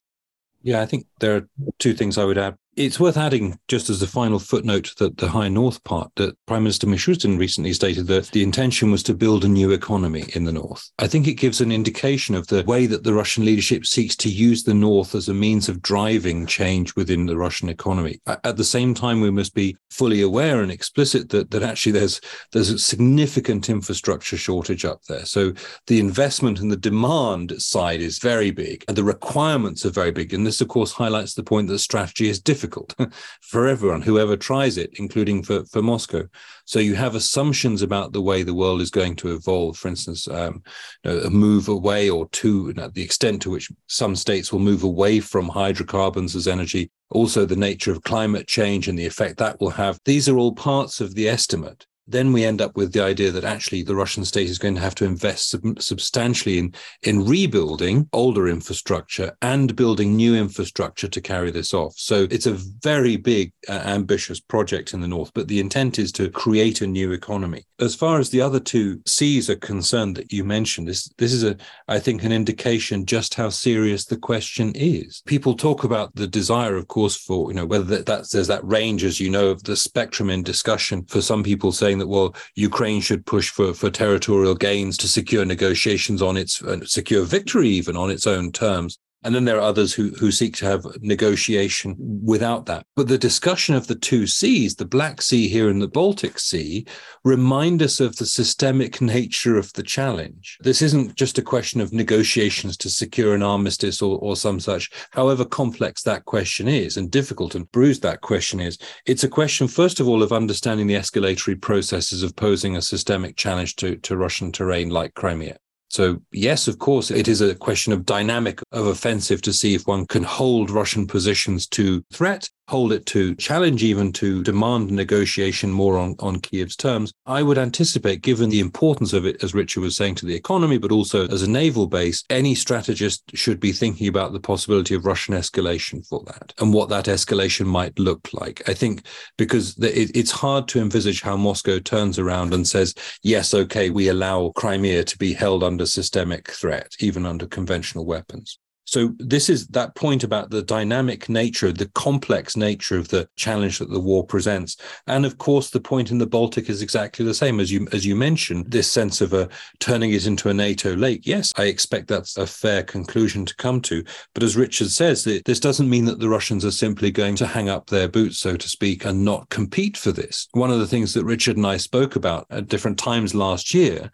Speaker 3: Yeah, I think there are two things I would add. It's worth adding, just as a final footnote, that the high north part, that Prime Minister Mishustin recently stated that the intention was to build a new economy in the north. I think it gives an indication of the way that the Russian leadership seeks to use the north as a means of driving change within the Russian economy. At the same time, we must be fully aware and explicit that, that actually there's there's a significant infrastructure shortage up there. So the investment and the demand side is very big, and the requirements are very big. And this, of course, highlights the point that strategy is difficult difficult [laughs] for everyone, whoever tries it, including for, for Moscow. So you have assumptions about the way the world is going to evolve. For instance, um, you know, a move away or to you know, the extent to which some states will move away from hydrocarbons as energy, also the nature of climate change and the effect that will have. These are all parts of the estimate then we end up with the idea that actually the Russian state is going to have to invest sub- substantially in, in rebuilding older infrastructure and building new infrastructure to carry this off. So it's a very big, uh, ambitious project in the north, but the intent is to create a new economy. As far as the other two seas are concerned that you mentioned, this, this is a, I think, an indication just how serious the question is. People talk about the desire, of course, for, you know, whether that, that's, there's that range, as you know, of the spectrum in discussion for some people saying saying that well Ukraine should push for for territorial gains to secure negotiations on its uh, secure victory even on its own terms. And then there are others who, who seek to have negotiation without that. But the discussion of the two seas, the Black Sea here and the Baltic Sea, remind us of the systemic nature of the challenge. This isn't just a question of negotiations to secure an armistice or, or some such, however complex that question is and difficult and bruised that question is. It's a question, first of all, of understanding the escalatory processes of posing a systemic challenge to, to Russian terrain like Crimea. So, yes, of course, it is a question of dynamic of offensive to see if one can hold Russian positions to threat hold it to challenge even to demand negotiation more on, on Kiev's terms, I would anticipate, given the importance of it, as Richard was saying, to the economy, but also as a naval base, any strategist should be thinking about the possibility of Russian escalation for that and what that escalation might look like. I think because it, it's hard to envisage how Moscow turns around and says, yes, okay, we allow Crimea to be held under systemic threat, even under conventional weapons. So this is that point about the dynamic nature, the complex nature of the challenge that the war presents. And of course, the point in the Baltic is exactly the same as you as you mentioned, this sense of a turning it into a NATO lake. Yes, I expect that's a fair conclusion to come to. But as Richard says, this doesn't mean that the Russians are simply going to hang up their boots, so to speak, and not compete for this. One of the things that Richard and I spoke about at different times last year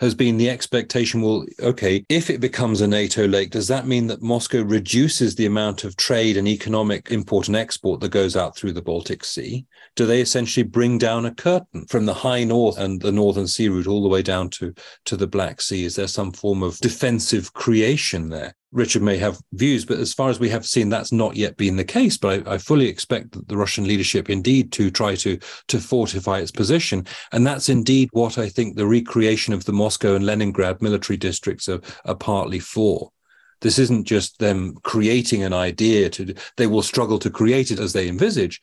Speaker 3: has been the expectation well, okay, if it becomes a NATO lake, does that mean that Moscow reduces the amount of trade and economic import and export that goes out through the Baltic Sea? Do they essentially bring down a curtain from the high north and the northern sea route all the way down to, to the Black Sea? Is there some form of defensive creation there? Richard may have views, but as far as we have seen, that's not yet been the case. But I, I, fully expect that the Russian leadership indeed to try to to fortify its position, and that's indeed what I think the recreation of the Moscow and Leningrad military districts are, are partly for. This isn't just them creating an idea to, they will struggle to create it as they envisage.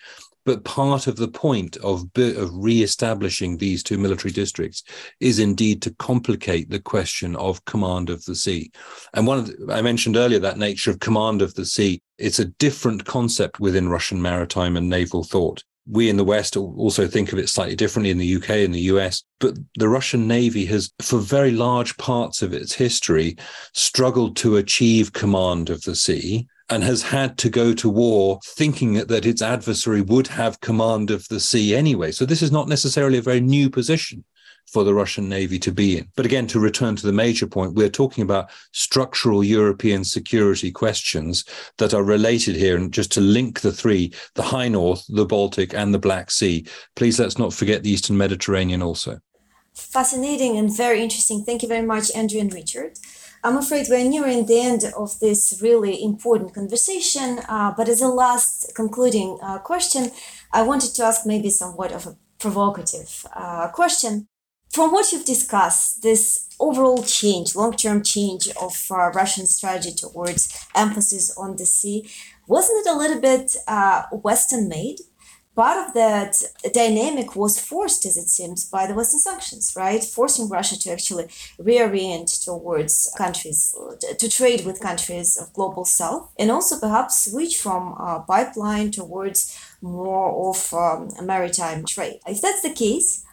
Speaker 3: But part of the point of, of re-establishing these two military districts is indeed to complicate the question of command of the sea. And one of the, I mentioned earlier that nature of command of the sea. It's a different concept within Russian maritime and naval thought we in the West also think of it slightly differently in the UK and the US. But the Russian Navy has, for very large parts of its history, struggled to achieve command of the sea and has had to go to war thinking that its adversary would have command of the sea anyway. So this is not necessarily a very new position for the Russian Navy to be in. But again, to return to the major point, we're talking about structural European security questions that are related here. And just to link the three, the High North, the Baltic, and the Black Sea, please let's not forget the Eastern Mediterranean also.
Speaker 5: Fascinating and very interesting. Thank you very much, Andrew and Richard. I'm afraid we're nearing the end of this really important conversation. Uh, but as a last concluding uh, question, I wanted to ask maybe somewhat of a provocative uh, question from what you've discussed, this overall change, long-term change of uh, Russian strategy towards emphasis on the sea, wasn't it a little bit uh, Western-made? Part of that dynamic was forced, as it seems, by the Western sanctions, right? Forcing Russia to actually reorient towards countries, to trade with countries of global south, and also perhaps switch from a pipeline towards more of um, maritime trade. If that's the case,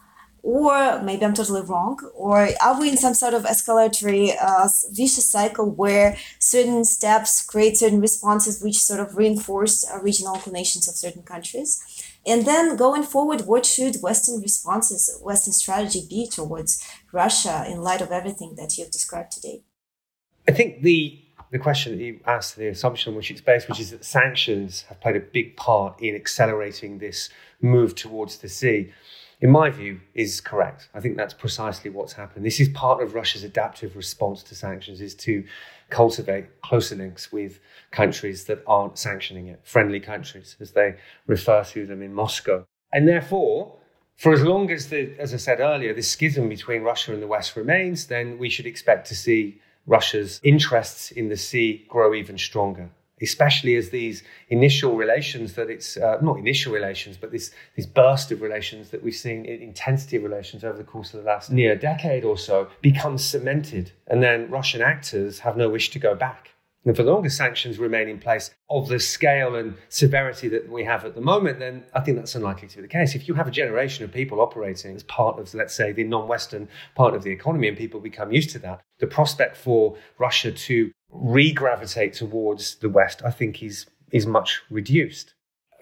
Speaker 5: or maybe I'm totally wrong, or are we in some sort of escalatory uh, vicious cycle where certain steps create certain responses which sort of reinforce regional inclinations of certain countries? And then going forward, what should Western responses, Western strategy be towards Russia in light of everything that you've described today?
Speaker 4: I think the the question that you asked, the assumption on which it's based, which is that sanctions have played a big part in accelerating this move towards the sea in my view, is correct. I think that's precisely what's happened. This is part of Russia's adaptive response to sanctions is to cultivate closer links with countries that aren't sanctioning it, friendly countries, as they refer to them in Moscow. And therefore, for as long as the, as I said earlier, this schism between Russia and the West remains, then we should expect to see Russia's interests in the sea grow even stronger especially as these initial relations that it's uh, not initial relations, but this this burst of relations that we've seen, intensity of relations over the course of the last near decade or so, becomes cemented, and then Russian actors have no wish to go back. And for as long sanctions remain in place of the scale and severity that we have at the moment, then I think that's unlikely to be the case. If you have a generation of people operating as part of, let's say, the non Western part of the economy and people become used to that, the prospect for Russia to re-gravitate towards the West, I think is is much reduced.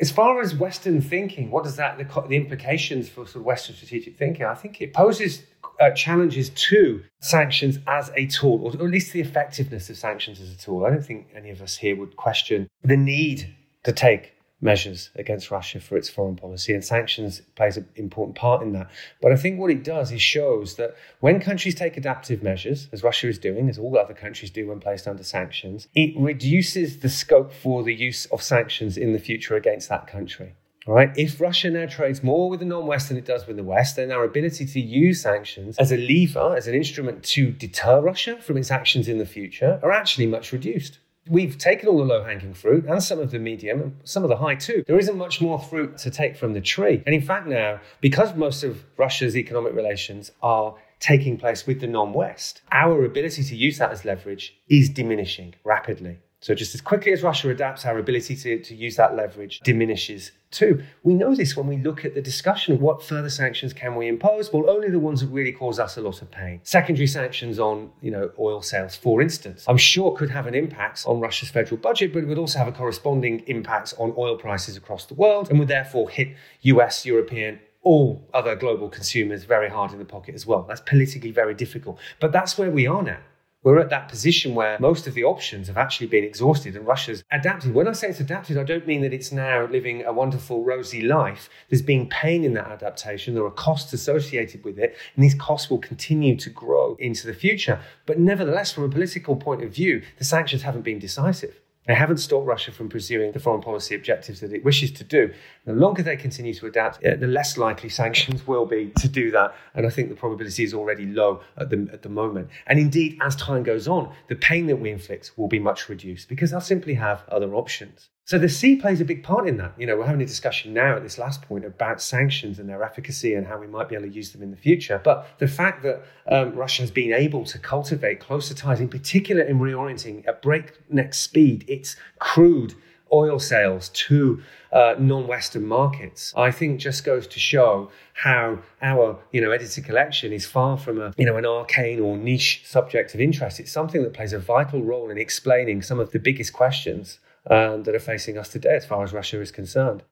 Speaker 4: As far as Western thinking, what does that the, the implications for sort of Western strategic thinking? I think it poses uh, challenges to sanctions as a tool, or at least the effectiveness of sanctions as a tool. I don't think any of us here would question the need to take measures against Russia for its foreign policy, and sanctions plays an important part in that. But I think what it does is shows that when countries take adaptive measures, as Russia is doing, as all other countries do when placed under sanctions, it reduces the scope for the use of sanctions in the future against that country. All right. If Russia now trades more with the non-West than it does with the West, then our ability to use sanctions as a lever, as an instrument to deter Russia from its actions in the future, are actually much reduced. We've taken all the low hanging fruit and some of the medium and some of the high too. There isn't much more fruit to take from the tree. And in fact, now, because most of Russia's economic relations are taking place with the non West, our ability to use that as leverage is diminishing rapidly. So just as quickly as Russia adapts, our ability to, to use that leverage diminishes too. We know this when we look at the discussion of what further sanctions can we impose. Well, only the ones that really cause us a lot of pain. Secondary sanctions on, you know, oil sales, for instance, I'm sure could have an impact on Russia's federal budget, but it would also have a corresponding impact on oil prices across the world and would therefore hit US, European, all other global consumers very hard in the pocket as well. That's politically very difficult. But that's where we are now we're at that position where most of the options have actually been exhausted and Russia's adapted. When I say it's adapted, I don't mean that it's now living a wonderful, rosy life. There's been pain in that adaptation. There are costs associated with it, and these costs will continue to grow into the future. But nevertheless, from a political point of view, the sanctions haven't been decisive.
Speaker 7: They haven't stopped Russia from pursuing the foreign policy objectives that it wishes to do. The longer they continue to adapt, uh, the less likely sanctions will be to do that. And I think the probability is already low at the, at the moment. And indeed, as time goes on, the pain that we inflict will be much reduced because they'll simply have other options. So the sea plays a big part in that. You know, we're having a discussion now at this last point about sanctions and their efficacy and how we might be able to use them in the future. But the fact that um, Russia has been able to cultivate closer ties, in particular in reorienting at breakneck speed its crude oil sales to uh, non-Western markets, I think just goes to show how our, you know, edited collection is far from a, you know, an arcane or niche subject of interest. It's something that plays a vital role in explaining some of the biggest questions um, that are facing us today as far as Russia is concerned.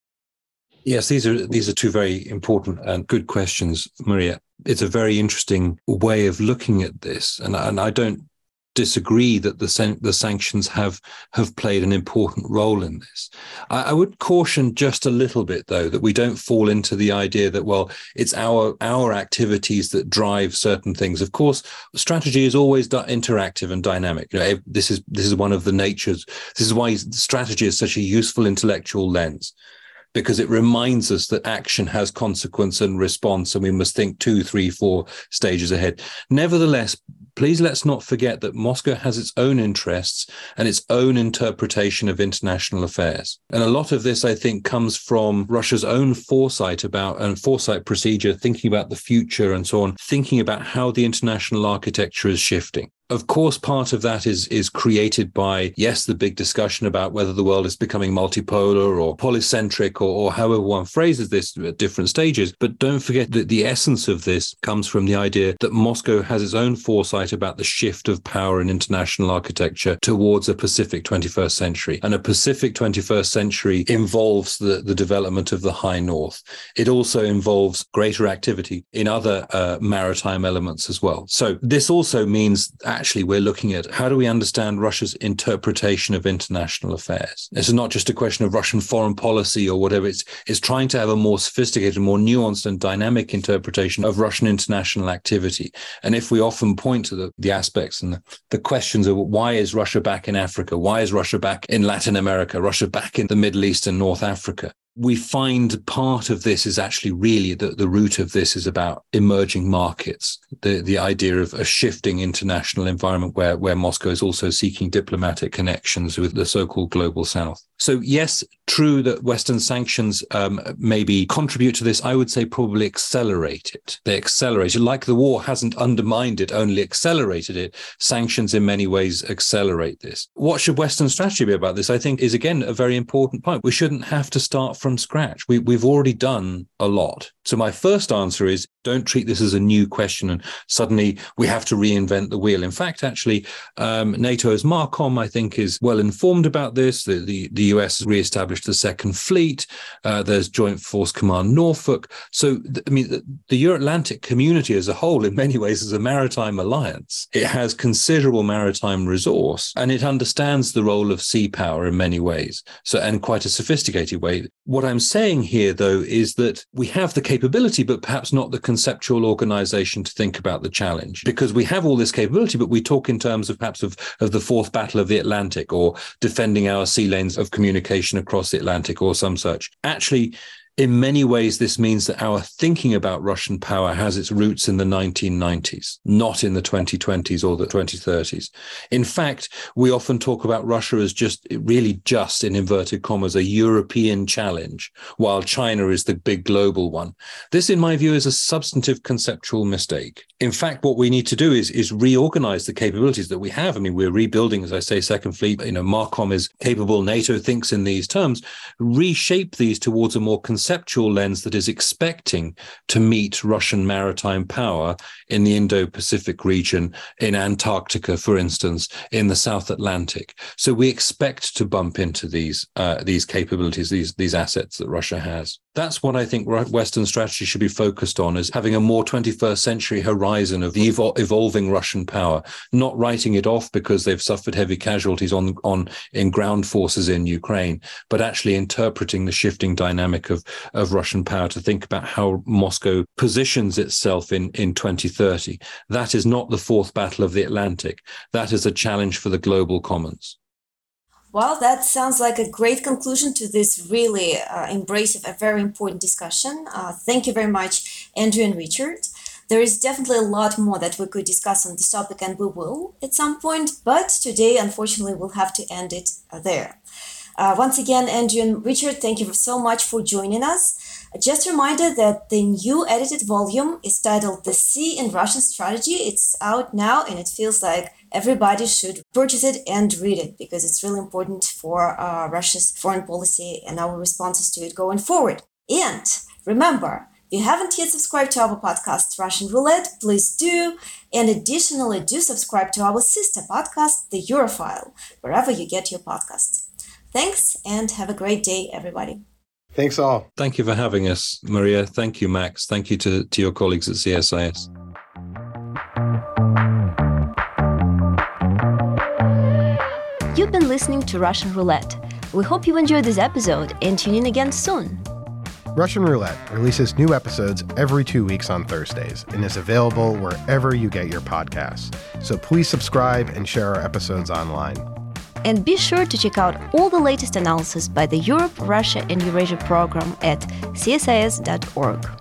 Speaker 3: Yes, these are these are two very important and good questions, Maria. It's a very interesting way of looking at this, and and I don't disagree that the san- the sanctions have have played an important role in this. I, I, would caution just a little bit though that we don't fall into the idea that well it's our our activities that drive certain things. Of course, strategy is always interactive and dynamic. You know, this is this is one of the natures. This is why strategy is such a useful intellectual lens because it reminds us that action has consequence and response, and we must think two, three, four stages ahead. Nevertheless, please let's not forget that Moscow has its own interests and its own interpretation of international affairs. And a lot of this, I think, comes from Russia's own foresight about and foresight procedure, thinking about the future and so on, thinking about how the international architecture is shifting of course, part of that is is created by yes, the big discussion about whether the world is becoming multipolar or polycentric or, or however one phrases this at different stages. But don't forget that the essence of this comes from the idea that Moscow has its own foresight about the shift of power in international architecture towards a Pacific 21st century. And a Pacific 21st century involves the, the development of the high north. It also involves greater activity in other uh, maritime elements as well. So this also means we're looking at how do we understand Russia's interpretation of international affairs. This is not just a question of Russian foreign policy or whatever. It's, it's trying to have a more sophisticated, more nuanced and dynamic interpretation of Russian international activity. And if we often point to the, the aspects and the, the questions of why is Russia back in Africa? Why is Russia back in Latin America? Russia back in the Middle East and North Africa? We find part of this is actually really that the root of this is about emerging markets, the, the idea of a shifting international environment where, where Moscow is also seeking diplomatic connections with the so-called global south. So yes, true that Western sanctions um, maybe contribute to this. I would say probably accelerate it. They accelerate it. Like the war hasn't undermined it, only accelerated it. Sanctions in many ways accelerate this. What should Western strategy be about this? I think is again a very important point. We shouldn't have to start from scratch. We, we've already done a lot. So my first answer is don't treat this as a new question and suddenly we have to reinvent the wheel. In fact, actually, um, NATO's MARCOM, I think, is well informed about this. The, the, the US has re-established the Second Fleet. Uh, there's Joint Force Command Norfolk. So, th- I mean, the, the Euro-Atlantic community as a whole, in many ways, is a maritime alliance. It has considerable maritime resource and it understands the role of sea power in many ways. So, and quite a sophisticated way. What I'm saying here, though, is that we have the capability, but perhaps not the conceptual organization to think about the challenge because we have all this capability, but we talk in terms of perhaps of, of the fourth battle of the Atlantic or defending our sea lanes of communication across the Atlantic or some such. Actually, in many ways, this means that our thinking about Russian power has its roots in the 1990s, not in the 2020s or the 2030s. In fact, we often talk about Russia as just really just in inverted commas, a European challenge, while China is the big global one. This, in my view, is a substantive conceptual mistake. In fact, what we need to do is, is reorganize the capabilities that we have. I mean, we're rebuilding, as I say, Second Fleet, you know, MARCOM is capable, NATO thinks in these terms, reshape these towards a more conceptual conceptual lens that is expecting to meet Russian maritime power in the Indo Pacific region, in Antarctica, for instance, in the South Atlantic. So we expect to bump into these uh, these capabilities, these these assets that Russia has. That's what I think Western strategy should be focused on: is having a more 21st century horizon of the evol- evolving Russian power, not writing it off because they've suffered heavy casualties on on in ground forces in Ukraine, but actually interpreting the shifting dynamic of of Russian power to think about how Moscow positions itself in, in 2030. That is not the fourth battle of the Atlantic. That is a challenge for the global commons.
Speaker 5: Well, that sounds like a great conclusion to this really uh, embracive, a very important discussion. Uh, thank you very much, Andrew and Richard. There is definitely a lot more that we could discuss on this topic, and we will at some point, but today, unfortunately, we'll have to end it uh, there. Uh, once again, Andrew and Richard, thank you so much for joining us. Just a reminder that the new edited volume is titled The Sea in Russian Strategy. It's out now and it feels like everybody should purchase it and read it because it's really important for uh, Russia's foreign policy and our responses to it going forward. And remember, if you haven't yet subscribed to our podcast, Russian Roulette, please do. And additionally, do subscribe to our sister podcast, The Europhile, wherever you get your podcasts. Thanks and have a great day, everybody.
Speaker 1: Thanks all.
Speaker 3: Thank you for having us, Maria. Thank you, Max. Thank you to, to your colleagues at CSIS.
Speaker 8: You've been listening to Russian Roulette. We hope you enjoyed this episode and tune in again soon.
Speaker 1: Russian Roulette releases new episodes every two weeks on Thursdays and is available wherever you get your podcasts. So please subscribe and share our episodes online.
Speaker 8: And be sure to check out all the latest analysis by the Europe, Russia, and Eurasia program at csis.org.